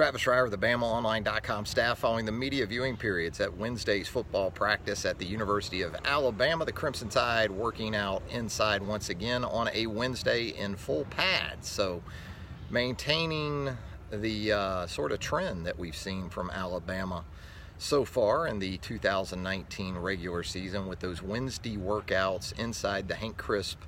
Travis Reier of the BamaOnline.com staff following the media viewing periods at Wednesday's football practice at the University of Alabama. The Crimson Tide working out inside once again on a Wednesday in full pads. So maintaining the uh, sort of trend that we've seen from Alabama so far in the 2019 regular season with those Wednesday workouts inside the Hank Crisp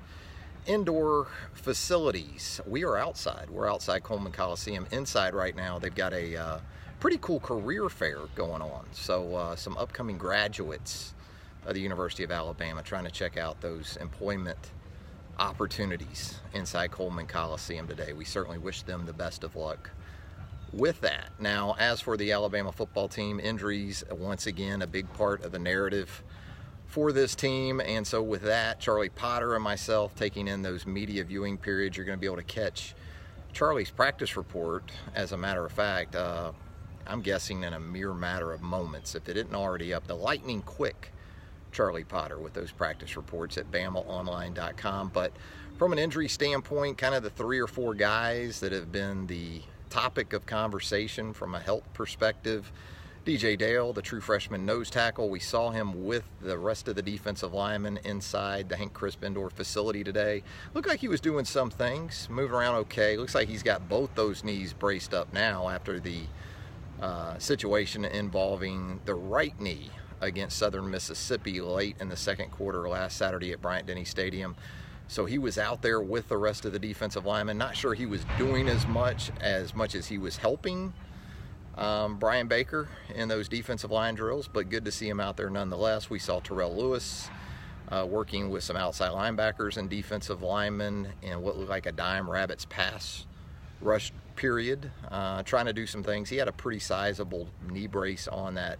indoor facilities. We are outside. We're outside Coleman Coliseum. Inside right now, they've got a uh, pretty cool career fair going on. So uh, some upcoming graduates of the University of Alabama trying to check out those employment opportunities inside Coleman Coliseum today. We certainly wish them the best of luck with that. Now, as for the Alabama football team, injuries, once again, a big part of the narrative for this team. And so, with that, Charlie Potter and myself taking in those media viewing periods, you're going to be able to catch Charlie's practice report. As a matter of fact, uh, I'm guessing in a mere matter of moments, if it isn't already up, the lightning quick Charlie Potter with those practice reports at BamaOnline.com. But from an injury standpoint, kind of the three or four guys that have been the topic of conversation from a health perspective DJ Dale, the true freshman nose tackle, we saw him with the rest of the defensive linemen inside the Hank Crisp indoor facility today. Looked like he was doing some things, moving around okay. Looks like he's got both those knees braced up now after the uh, situation involving the right knee against Southern Mississippi late in the second quarter last Saturday at Bryant Denny Stadium. So he was out there with the rest of the defensive linemen. Not sure he was doing as much as much as he was helping um, Brian Baker in those defensive line drills, but good to see him out there nonetheless. We saw Terrell Lewis uh, working with some outside linebackers and defensive linemen in what looked like a dime rabbits pass rush period, uh, trying to do some things. He had a pretty sizable knee brace on that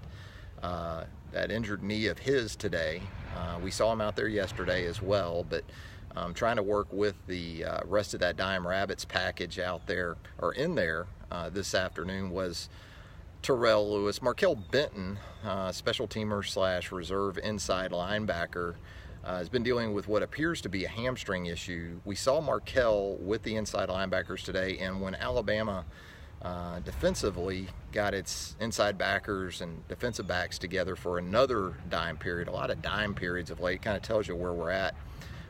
uh, that injured knee of his today. Uh, we saw him out there yesterday as well, but um, trying to work with the uh, rest of that dime rabbits package out there or in there uh, this afternoon was Terrell Lewis. Markail Benton, uh, special teamer slash reserve inside linebacker, uh, has been dealing with what appears to be a hamstring issue. We saw Markail with the inside linebackers today, and when Alabama uh, defensively got its inside backers and defensive backs together for another dime period, a lot of dime periods of late, kind of tells you where we're at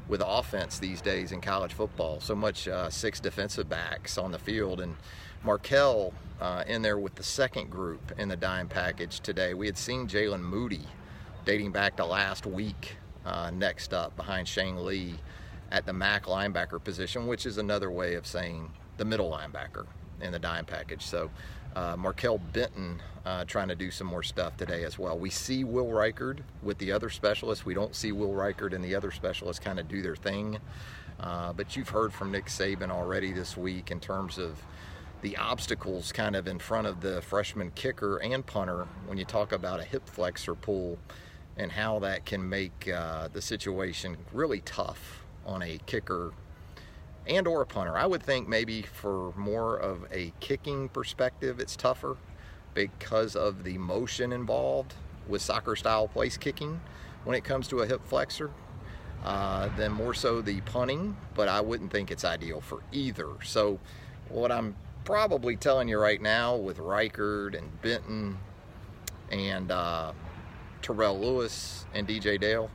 with offense these days in college football. So much uh, six defensive backs on the field, and Markail uh, in there with the second group in the dime package today. We had seen Jaylen Moody dating back to last week uh, next up behind Shane Lee at the MAC linebacker position, which is another way of saying the middle linebacker in the dime package. So uh, Markail Benton uh, trying to do some more stuff today as well. We see Will Reichard with the other specialists. We don't see Will Reichard and the other specialists kind of do their thing. Uh, but you've heard from Nick Saban already this week in terms of the obstacles kind of in front of the freshman kicker and punter when you talk about a hip flexor pull and how that can make uh, the situation really tough on a kicker and or a punter. I would think maybe for more of a kicking perspective, it's tougher because of the motion involved with soccer style place kicking when it comes to a hip flexor. Uh, than more so the punting, but I wouldn't think it's ideal for either. So, what I'm probably telling you right now with Reichard and Benton and uh, Terrell Lewis and DJ Dale,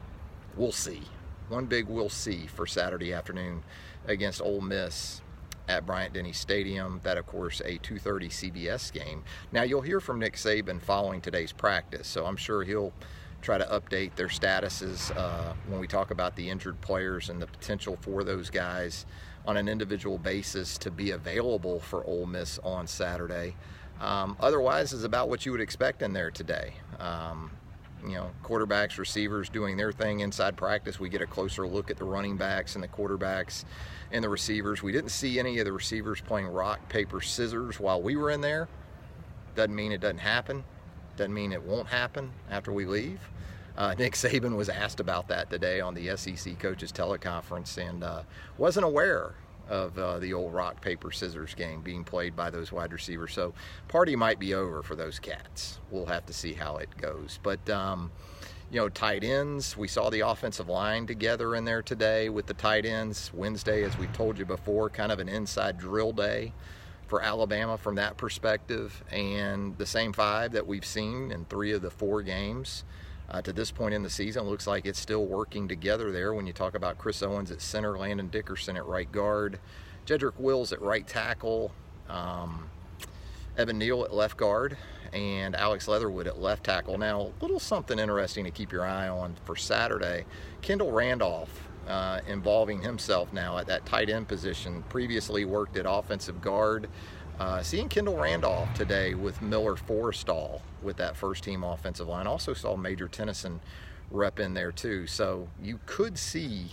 we'll see. One big we'll see for Saturday afternoon against Ole Miss at Bryant Denny Stadium. That, of course, a 2:30 CBS game. Now you'll hear from Nick Saban following today's practice, so I'm sure he'll try to update their statuses uh, when we talk about the injured players and the potential for those guys on an individual basis to be available for Ole Miss on Saturday. Um, otherwise, is about what you would expect in there today. Um, you know, quarterbacks, receivers doing their thing inside practice. We get a closer look at the running backs and the quarterbacks and the receivers. We didn't see any of the receivers playing rock, paper, scissors while we were in there. Doesn't mean it doesn't happen. Doesn't mean it won't happen after we leave. Uh, Nick Saban was asked about that today on the SEC coaches teleconference and uh, wasn't aware of uh, the old rock paper scissors game being played by those wide receivers. So party might be over for those cats. We'll have to see how it goes. But um, you know, tight ends. We saw the offensive line together in there today with the tight ends. Wednesday, as we've told you before, kind of an inside drill day for Alabama from that perspective, and the same five that we've seen in three of the four games uh, to this point in the season. Looks like it's still working together there when you talk about Chris Owens at center, Landon Dickerson at right guard, Jedrick Wills at right tackle, um, Evan Neal at left guard, and Alex Leatherwood at left tackle. Now, a little something interesting to keep your eye on for Saturday. Kendall Randolph uh, involving himself now at that tight end position. Previously worked at offensive guard. Uh, seeing Kendall Randolph today with Miller Forristall with that first team offensive line. Also saw Major Tennison rep in there too. So you could see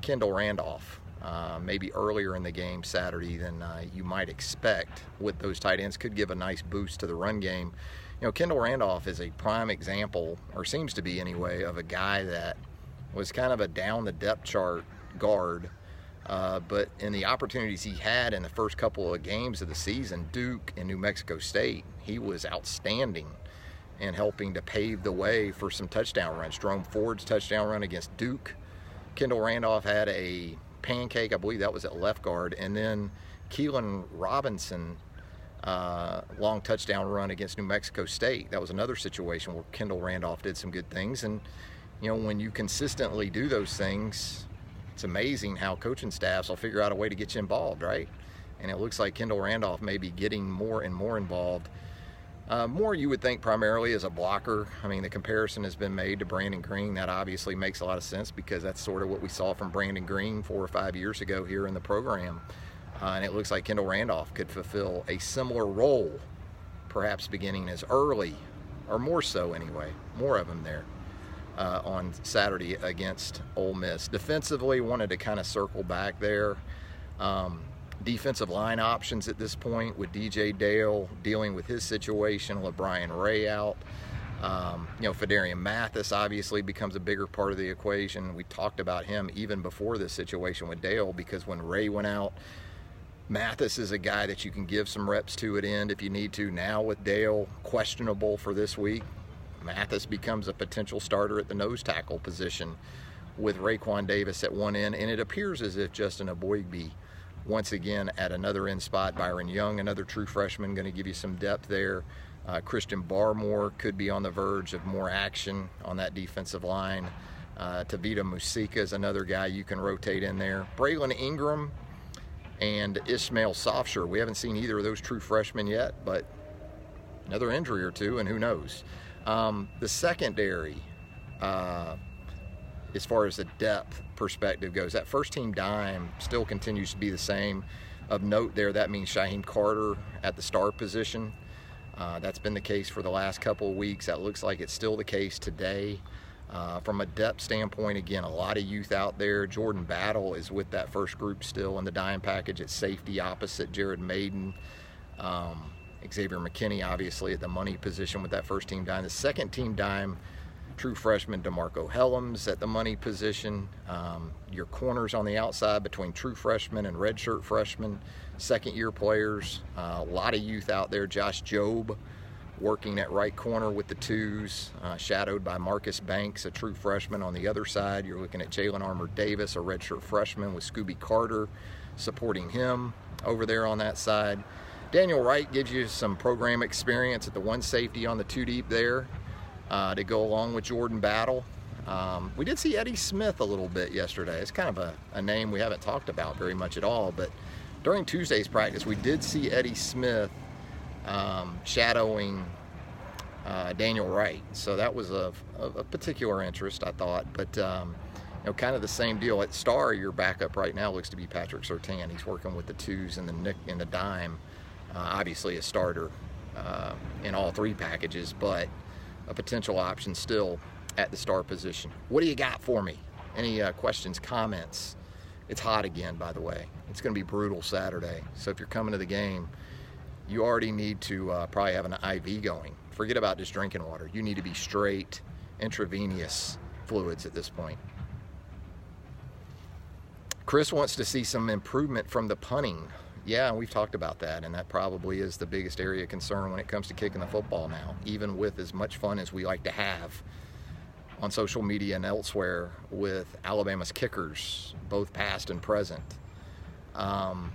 Kendall Randolph uh, maybe earlier in the game Saturday than uh, you might expect with those tight ends. Could give a nice boost to the run game. You know, Kendall Randolph is a prime example, or seems to be anyway, of a guy that was kind of a down the depth chart guard uh, but in the opportunities he had in the first couple of games of the season, Duke and New Mexico State, he was outstanding in helping to pave the way for some touchdown runs. Jerome Ford's touchdown run against Duke. Kendall Randolph had a pancake, I believe that was at left guard, and then Keilan Robinson uh, long touchdown run against New Mexico State. That was another situation where Kendall Randolph did some good things. And, you know, when you consistently do those things, it's amazing how coaching staffs will figure out a way to get you involved, right? And it looks like Kendall Randolph may be getting more and more involved. Uh, more you would think primarily as a blocker. I mean, the comparison has been made to Brandon Greene. That obviously makes a lot of sense because that's sort of what we saw from Brandon Greene four or five years ago here in the program. Uh, and it looks like Kendall Randolph could fulfill a similar role, perhaps beginning as early, or more so anyway, more of them there uh, on Saturday against Ole Miss. Defensively, wanted to kind of circle back there. Um, defensive line options at this point with DJ Dale dealing with his situation, with Brian Ray out. Um, you know, Phidarian Mathis obviously becomes a bigger part of the equation. We talked about him even before this situation with Dale because when Ray went out, Mathis is a guy that you can give some reps to at end if you need to. Now with Dale questionable for this week, Mathis becomes a potential starter at the nose tackle position with Raekwon Davis at one end, and it appears as if Justin Eboigbe once again at another end spot. Byron Young, another true freshman, going to give you some depth there. Uh, Christian Barmore could be on the verge of more action on that defensive line. Uh, Tevita Musika is another guy you can rotate in there. Braylen Ingraham and Ishmael Sopsher. We haven't seen either of those true freshmen yet, but another injury or two, and who knows. Um, the secondary, uh, as far as the depth perspective goes, that first team dime still continues to be the same. Of note there, that means Shyheim Carter at the star position. Uh, that's been the case for the last couple of weeks. That looks like it's still the case today. Uh, from a depth standpoint, again, a lot of youth out there. Jordan Battle is with that first group still in the dime package at safety opposite Jared Mayden. Um, Xavier McKinney, obviously, at the money position with that first team dime. The second team dime, true freshman DeMarco Hellams at the money position. Um, your corners on the outside between true freshmen and redshirt freshmen, second year players. Uh, a lot of youth out there. Josh Jobe working at right corner with the twos, uh, shadowed by Marcus Banks, a true freshman on the other side. You're looking at Jalyn Armour-Davis, a redshirt freshman, with Scooby Carter supporting him over there on that side. Daniel Wright gives you some program experience at the one safety on the two deep there uh, to go along with Jordan Battle. Um, we did see Eddie Smith a little bit yesterday. It's kind of a, a, name we haven't talked about very much at all, but during Tuesday's practice, we did see Eddie Smith um, shadowing uh, Daniel Wright. So that was a, particular interest, I thought. But um, you know, kind of the same deal. At Star, your backup right now looks to be Patrick Surtain. He's working with the twos and the nick and the dime obviously, a starter uh, in all three packages, but a potential option still at the star position. What do you got for me? Any uh, questions, comments? It's hot again, by the way. It's going to be brutal Saturday. So if you're coming to the game, you already need to uh, probably have an IV going. Forget about just drinking water. You need to be straight intravenous fluids at this point. Chris wants to see some improvement from the punting yeah, we've talked about that, and that probably is the biggest area of concern when it comes to kicking the football now. Even with as much fun as we like to have on social media and elsewhere with Alabama's kickers, both past and present. Um,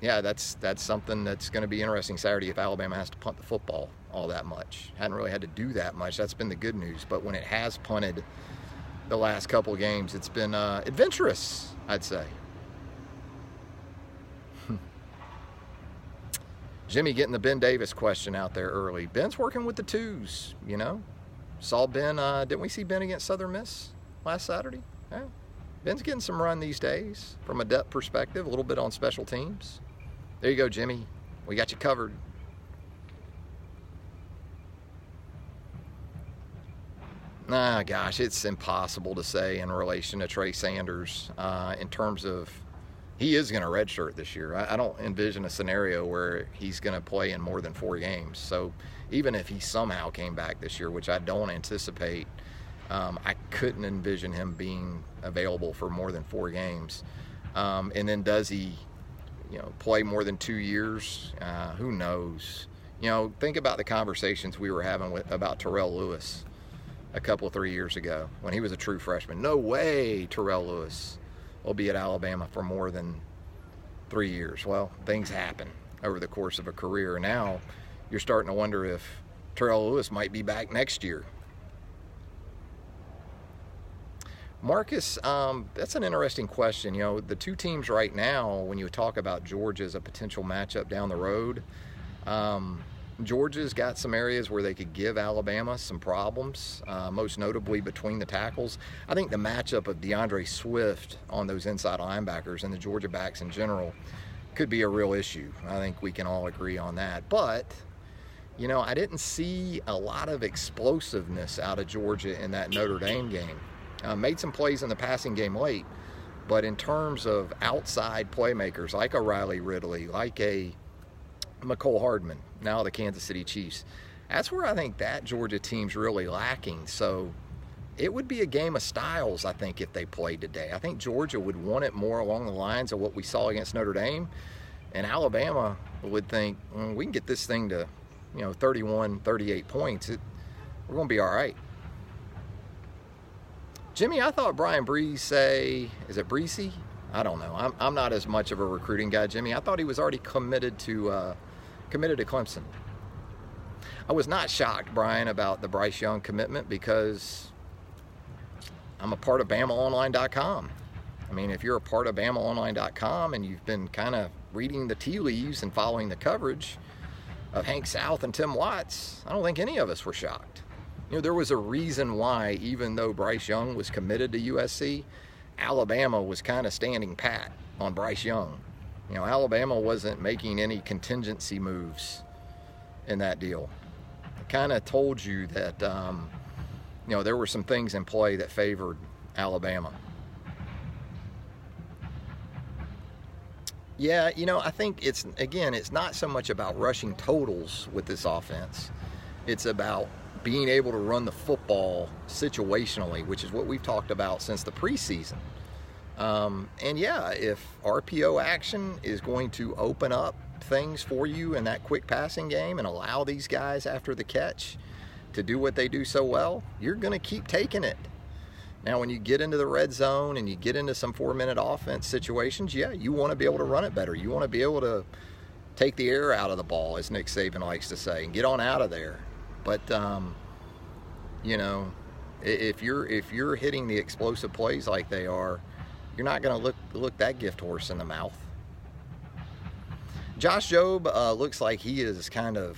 yeah, that's that's something that's going to be interesting Saturday if Alabama has to punt the football all that much. Hadn't really had to do that much. That's been the good news. But when it has punted the last couple games, it's been uh, adventurous, I'd say. Jimmy getting the Ben Davis question out there early. Ben's working with the twos, you know. Saw Ben, uh, didn't we see Ben against Southern Miss last Saturday? Yeah. Ben's getting some run these days from a depth perspective, a little bit on special teams. There you go, Jimmy. We got you covered. Ah, gosh, it's impossible to say in relation to Trey Sanders uh, in terms of he is going to redshirt this year. I, I, don't envision a scenario where he's going to play in more than four games. So even if he somehow came back this year, which I don't anticipate, um, I couldn't envision him being available for more than four games. Um, and then does he, you know, play more than two years? Uh, who knows? You know, think about the conversations we were having with, about Terrell Lewis a couple three years ago when he was a true freshman. No way, Terrell Lewis will be at Alabama for more than three years. Well, things happen over the course of a career. Now you're starting to wonder if Terrell Lewis might be back next year. Marcus, um, that's an interesting question. You know, the two teams right now, when you talk about Georgia as a potential matchup down the road, um, Georgia's got some areas where they could give Alabama some problems, uh, most notably between the tackles. I think the matchup of D'Andre Swift on those inside linebackers and the Georgia backs in general could be a real issue. I think we can all agree on that. But, you know, I didn't see a lot of explosiveness out of Georgia in that Notre Dame game. Uh, made some plays in the passing game late, but in terms of outside playmakers like a Riley Ridley, like a Mecole Hardman, now the Kansas City Chiefs. That's where I think that Georgia team's really lacking. So it would be a game of styles, I think, if they played today. I think Georgia would want it more along the lines of what we saw against Notre Dame. And Alabama would think, well, we can get this thing to, you know, 31, 38 points. It, we're going to be all right. Jimmy, I thought Bryan say, is it Bresee? I don't know. I'm, I'm not as much of a recruiting guy, Jimmy. I thought he was already committed to uh, committed to Clemson. I was not shocked, Brian, about the Bryce Young commitment because I'm a part of BamaOnline.com. I mean, if you're a part of BamaOnline.com and you've been kind of reading the tea leaves and following the coverage of Hank South and Tim Watts, I don't think any of us were shocked. You know, there was a reason why, even though Bryce Young was committed to USC, Alabama was kind of standing pat on Bryce Young. You know, Alabama wasn't making any contingency moves in that deal. It kind of told you that, um, you know, there were some things in play that favored Alabama. Yeah, you know, I think it's, again, it's not so much about rushing totals with this offense. It's about being able to run the football situationally, which is what we've talked about since the preseason. Um, and yeah, if RPO action is going to open up things for you in that quick passing game and allow these guys after the catch to do what they do so well, you're going to keep taking it. Now, when you get into the red zone and you get into some four minute offense situations, yeah, you want to be able to run it better. You want to be able to take the air out of the ball, as Nick Saban likes to say, and get on out of there. But, um, you know, if you're if you're hitting the explosive plays like they are, you're not going to look look that gift horse in the mouth. Josh Jobe uh, looks like he is kind of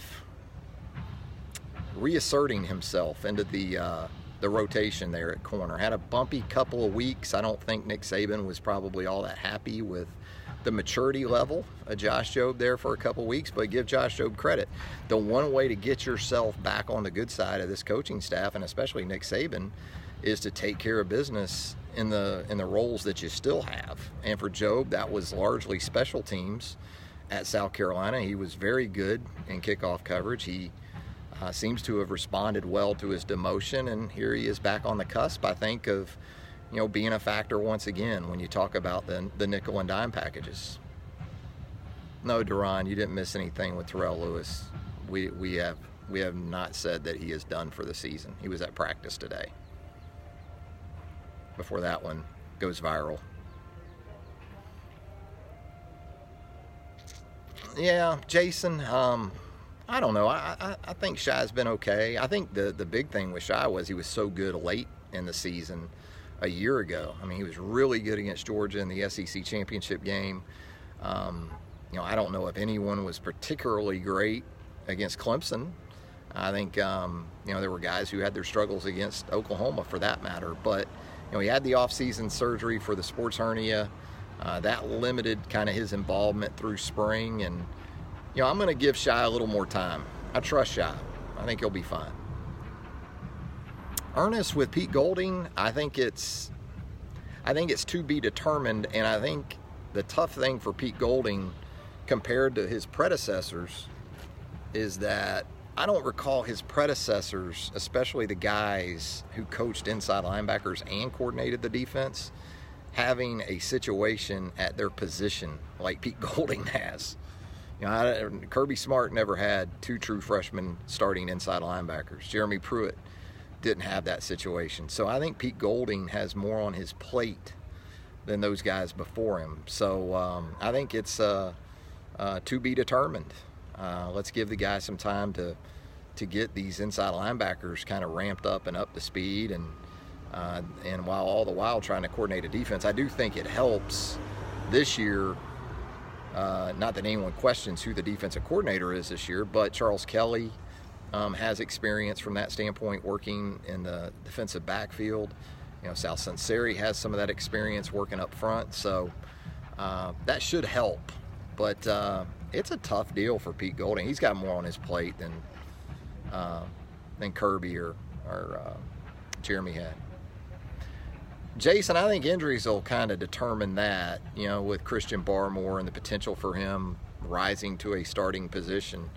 reasserting himself into the uh, the rotation there at corner. Had a bumpy couple of weeks. I don't think Nick Saban was probably all that happy with the maturity level of Josh Jobe there for a couple weeks, but give Josh Jobe credit. The one way to get yourself back on the good side of this coaching staff, and especially Nick Saban, is to take care of business in the in the roles that you still have. And for Jobe, that was largely special teams at South Carolina. He was very good in kickoff coverage. He uh, seems to have responded well to his demotion, and here he is back on the cusp. I think of you know being a factor once again when you talk about the the nickel and dime packages. No, Duran, you didn't miss anything with Terrell Lewis. We we have we have not said that he is done for the season. He was at practice today before that one goes viral. Yeah, Jason. Um, I don't know. I, I, I think Shy's been okay. I think the the big thing with Shy was he was so good late in the season a year ago. I mean, he was really good against Georgia in the SEC championship game. Um, you know, I don't know if anyone was particularly great against Clemson. I think um, you know there were guys who had their struggles against Oklahoma for that matter, but know he had the offseason surgery for the sports hernia. Uh, that limited kind of his involvement through spring, and you know I'm going to give Shy a little more time. I trust Shy. I think he'll be fine. Ernest with Pete Golding, I think it's I think it's to be determined, and I think the tough thing for Pete Golding compared to his predecessors is that I don't recall his predecessors, especially the guys who coached inside linebackers and coordinated the defense, having a situation at their position like Pete Golding has. You know, I, Kirby Smart never had two true freshmen starting inside linebackers. Jeremy Pruitt didn't have that situation. So I think Pete Golding has more on his plate than those guys before him. So um, I think it's uh, uh, to be determined. Uh, let's give the guys some time to to get these inside linebackers kind of ramped up and up to speed, and uh, and while all the while trying to coordinate a defense, I do think it helps this year. Uh, not that anyone questions who the defensive coordinator is this year, but Charles Kelly um, has experience from that standpoint working in the defensive backfield. You know, Sal Sunseri has some of that experience working up front, so uh, that should help. But uh, it's a tough deal for Pete Golding. He's got more on his plate than uh, than Kirby or, or uh, Jeremy had. Jason, I think injuries will kind of determine that, you know, with Christian Barmore and the potential for him rising to a starting position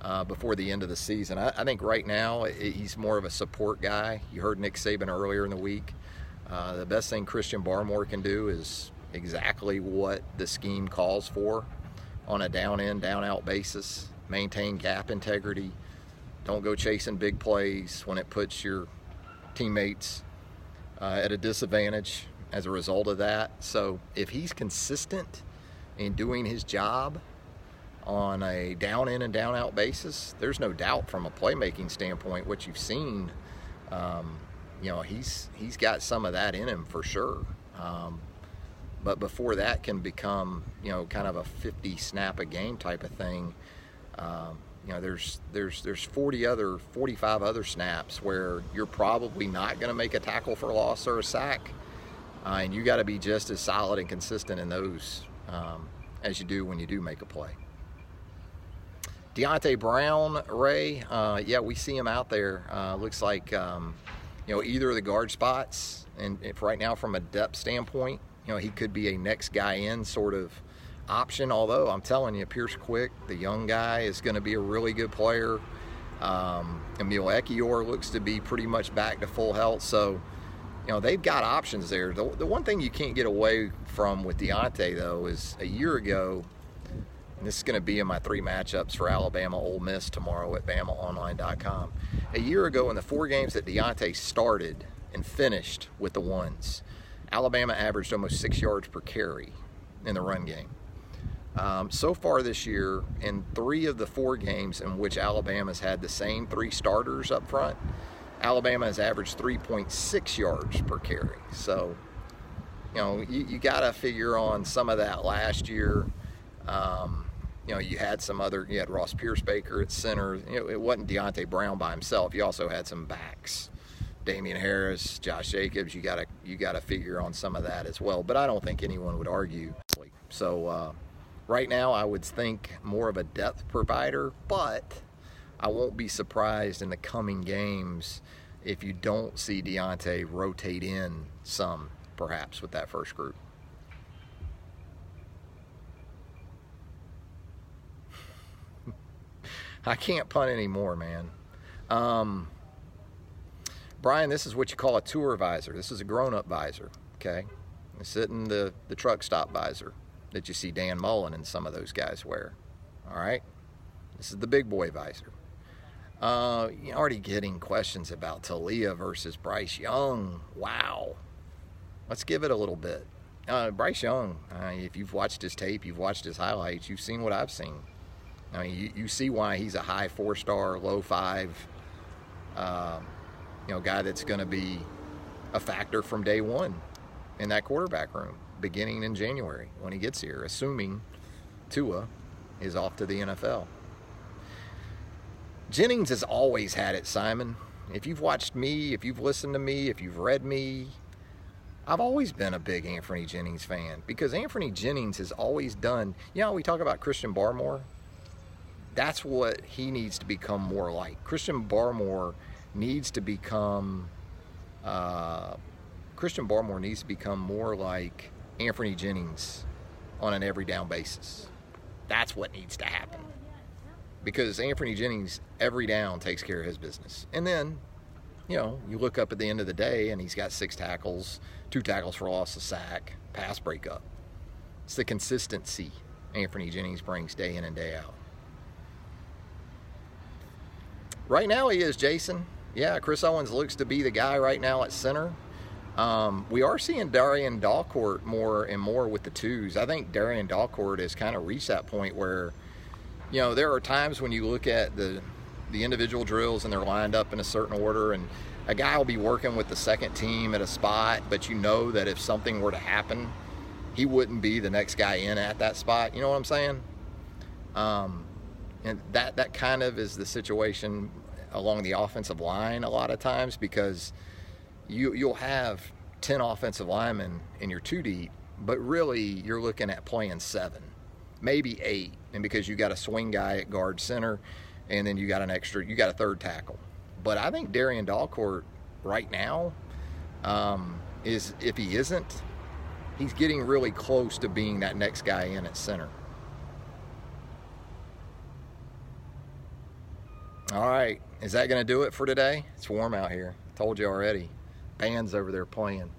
uh, before the end of the season. I, I, think right now he's more of a support guy. You heard Nick Saban earlier in the week. Uh, the best thing Christian Barmore can do is exactly what the scheme calls for on a down in, down out basis. Maintain gap integrity. Don't go chasing big plays when it puts your teammates uh, at a disadvantage as a result of that. So if he's consistent in doing his job on a down in and down out basis, there's no doubt from a playmaking standpoint what you've seen. Um, you know he's he's got some of that in him for sure. Um, but before that can become you know kind of a 50 snap a game type of thing. Um, you know, there's there's there's 40 other 45 other snaps where you're probably not going to make a tackle for loss or a sack, uh, and you got to be just as solid and consistent in those um, as you do when you do make a play. Deonte Brown, Ray, uh, yeah, we see him out there. Uh, looks like um, you know either of the guard spots, and if right now from a depth standpoint, you know he could be a next guy in sort of option. Although I'm telling you, Pierce Quick, the young guy, is going to be a really good player. Um, Emil Ekiyor looks to be pretty much back to full health. So, you know, they've got options there. The, the one thing you can't get away from with Deonte, though, is a year ago, and this is going to be in my three matchups for Alabama Ole Miss tomorrow at BamaOnline.com. A year ago, in the four games that Deonte started and finished with the ones, Alabama averaged almost six yards per carry in the run game. Um, so far this year, in three of the four games in which Alabama's had the same three starters up front, Alabama has averaged 3.6 yards per carry. So, you know, you, you got to figure on some of that last year. Um, you know, you had some other, you had Ross Pierschbacher at center. You know, it wasn't Deonte Brown by himself. You also had some backs. Damien Harris, Josh Jacobs, you gotta you gotta figure on some of that as well. But I don't think anyone would argue. So uh, Right now, I would think more of a depth provider, but I won't be surprised in the coming games if you don't see Deonte rotate in some, perhaps, with that first group. I can't punt anymore, man. Um, Brian, this is what you call a tour visor. This is a grown-up visor, okay? Sitting the, the truck stop visor that you see Dan Mullen and some of those guys wear. All right? This is the big boy visor. Uh, you're already getting questions about Taulia versus Bryce Young. Wow. Let's give it a little bit. Uh, Bryce Young, uh, if you've watched his tape, you've watched his highlights, you've seen what I've seen. I mean, you, you see why he's a high four star, low five, uh, you know, guy that's going to be a factor from day one in that quarterback room beginning in January when he gets here, assuming Tua is off to the NFL. Jennings has always had it, Simon. If you've watched me, if you've listened to me, if you've read me, I've always been a big Anfernee Jennings fan because Anfernee Jennings has always done, you know, we talk about Christian Barmore. That's what he needs to become more like. Christian Barmore needs to become, uh, Christian Barmore needs to become more like Anfernee Jennings on an every down basis. That's what needs to happen. Because Anfernee Jennings, every down, takes care of his business. And then, you know, you look up at the end of the day and he's got six tackles, two tackles for loss, a sack, pass breakup. It's the consistency Anfernee Jennings brings day in and day out. Right now he is, Jason. Yeah, Chris Owens looks to be the guy right now at center. Um, we are seeing Darrian Dalcourt more and more with the twos. I think Darrian Dalcourt has kind of reached that point where, you know, there are times when you look at the the individual drills and they're lined up in a certain order, and a guy will be working with the second team at a spot, but you know that if something were to happen, he wouldn't be the next guy in at that spot. You know what I'm saying? Um, and that that kind of is the situation along the offensive line a lot of times because you you'll have 10 offensive linemen in your two deep, but really you're looking at playing seven, maybe eight, and because you got a swing guy at guard center, and then you got an extra, you got a third tackle. But I think Darrian Dalcourt right now um, is if he isn't, he's getting really close to being that next guy in at center. All right, is that to do it for today? It's warm out here. Told you already bands over there playing.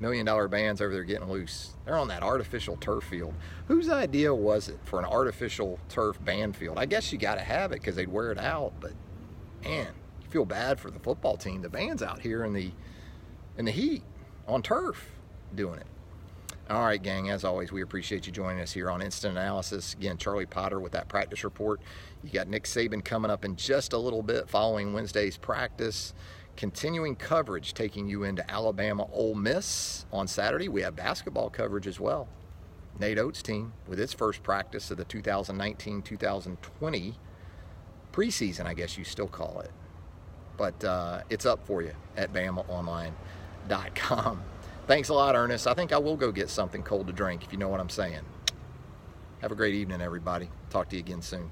Million dollar bands over there getting loose. They're on that artificial turf field. Whose idea was it for an artificial turf band field? I guess you got to have it because they'd wear it out. But man, you feel bad for the football team. The band's out here in the in the heat on turf doing it. All right, gang, as always, we appreciate you joining us here on Instant Analysis. Again, Charlie Potter with that practice report. You got Nick Saban coming up in just a little bit following Wednesday's practice. Continuing coverage taking you into Alabama Ole Miss on Saturday. We have basketball coverage as well. Nate Oats' team with its first practice of the 2019 2020 preseason, I guess you still call it. But uh, it's up for you at BamaOnline.com. Thanks a lot, Ernest. I think I will go get something cold to drink if you know what I'm saying. Have a great evening, everybody. Talk to you again soon.